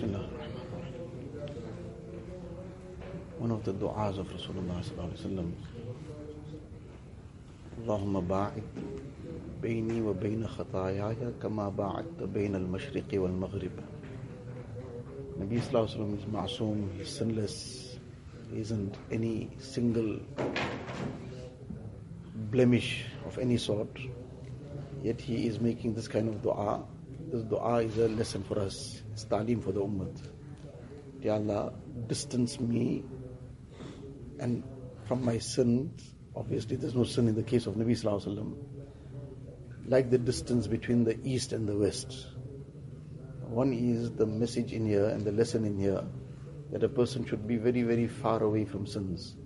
بسم الله الرحمن الرحيم. ونقطة الدعاء عزف رسول الله صلى الله عليه وسلم اللهم باعد بيني وبين خطاياي كما باعدت بين المشرق والمغرب النبي صلى الله عليه وسلم is معصوم is sinless. He isn't any single blemish of any sort. Yet he is making this kind of dua. This dua is a lesson for us, it's talim for the ummah. Ya Allah, distance me and from my sins. Obviously, there's no sin in the case of Nabi Sallallahu Alaihi Wasallam. Like the distance between the east and the west. One is the message in here and the lesson in here that a person should be very, very far away from sins.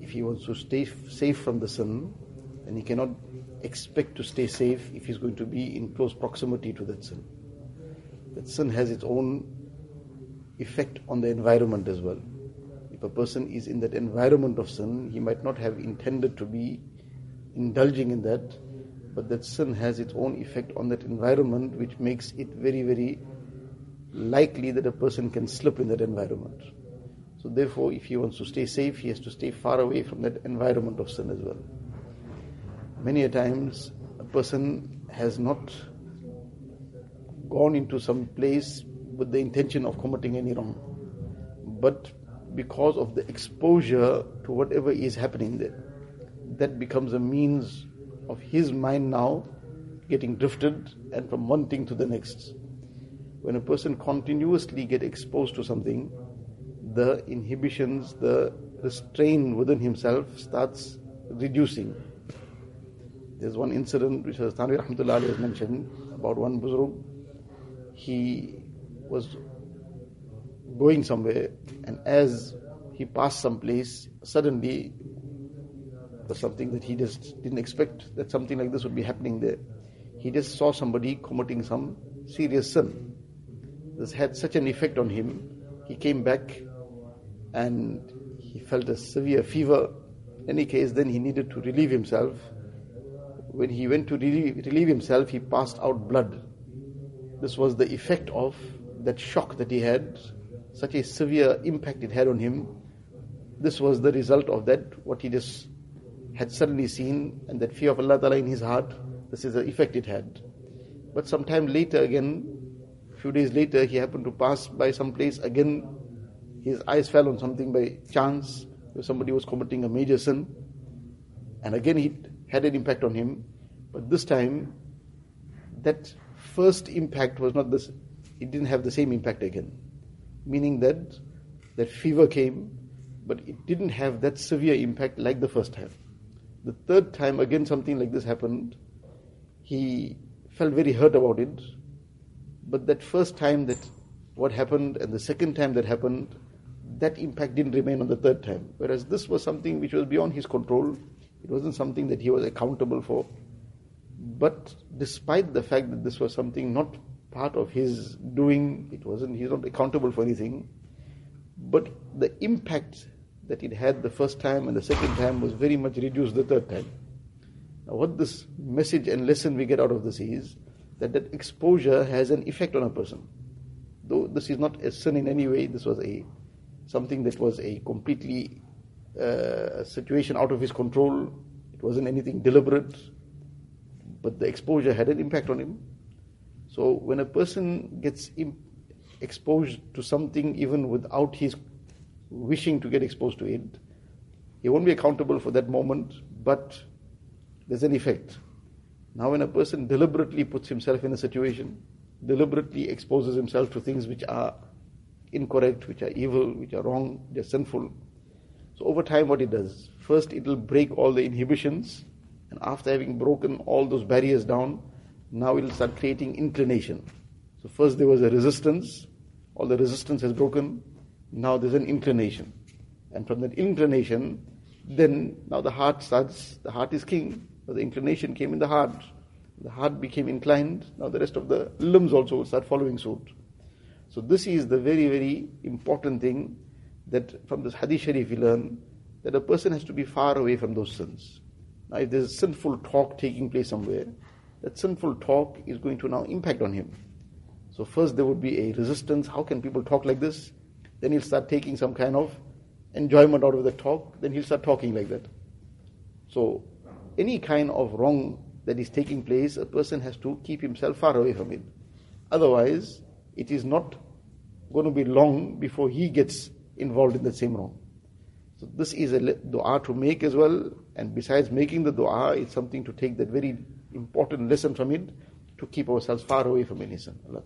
If he wants to stay safe from the sin, then he cannot expect to stay safe if he's going to be in close proximity to that sin. That sin has its own effect on the environment as well. If a person is in that environment of sin, he might not have intended to be indulging in that, but that sin has its own effect on that environment, which makes it very, very likely that a person can slip in that environment. So, therefore, if he wants to stay safe, he has to stay far away from that environment of sin as well. Many a times, a person has not gone into some place with the intention of committing any wrong, but because of the exposure to whatever is happening there, that becomes a means of his mind now getting drifted and from one thing to the next. When a person continuously get exposed to something, the inhibitions, the restraint within himself starts reducing. There's one incident which Thanwi Rahmatullah has mentioned about one Buzurg. He was going somewhere and as he passed some place, suddenly was something that he just didn't expect that something like this would be happening there. He just saw somebody committing some serious sin. This had such an effect on him. He came back and he felt a severe fever. In any case, then he needed to relieve himself. When he went to relieve, himself, he passed out blood. This was the effect of that shock that he had, such a severe impact it had on him. This was the result of that, what he just had suddenly seen, and that fear of Allah Ta'ala in his heart, this is the effect it had. But sometime later, again, a few days later, he happened to pass by some place, again, his eyes fell on something by chance, somebody was committing a major sin, and again it had an impact on him. But this time, that first impact was not this, it didn't have the same impact again. Meaning that that fever came, but it didn't have that severe impact like the first time. The third time, again, something like this happened. He felt very hurt about it. But that first time that what happened and the second time that happened, that impact didn't remain on the third time. Whereas this was something which was beyond his control. It wasn't something that he was accountable for. But despite the fact that this was something not part of his doing, it wasn't, he's not accountable for anything. But the impact that it had the first time and the second time was very much reduced the third time. Now, what this message and lesson we get out of this is that that exposure has an effect on a person. Though this is not a sin in any way, this was a something that was a completely uh, situation out of his control. It wasn't anything deliberate, but the exposure had an impact on him. So when a person gets imp- exposed to something even without his wishing to get exposed to it, he won't be accountable for that moment, but there's an effect. Now, when a person deliberately puts himself in a situation, deliberately exposes himself to things which are incorrect, which are evil, which are wrong, they're sinful. So, over time, what it does, first it will break all the inhibitions, and after having broken all those barriers down, now it will start creating inclination. So, first there was a resistance, all the resistance has broken, now there's an inclination. And from that inclination, then now the heart starts, the heart is king. The inclination came in the heart. The heart became inclined. Now the rest of the limbs also will start following suit. So this is the very, very important thing that from this hadith sharif we learn that a person has to be far away from those sins. Now if there's sinful talk taking place somewhere, that sinful talk is going to now impact on him. So first there would be a resistance. How can people talk like this? Then he'll start taking some kind of enjoyment out of the talk, then he'll start talking like that. So, any kind of wrong that is taking place, a person has to keep himself far away from it. Otherwise, it is not going to be long before he gets involved in the same wrong. So this is a dua to make as well, and besides making the dua, it's something to take that very important lesson from it to keep ourselves far away from any sin. Allah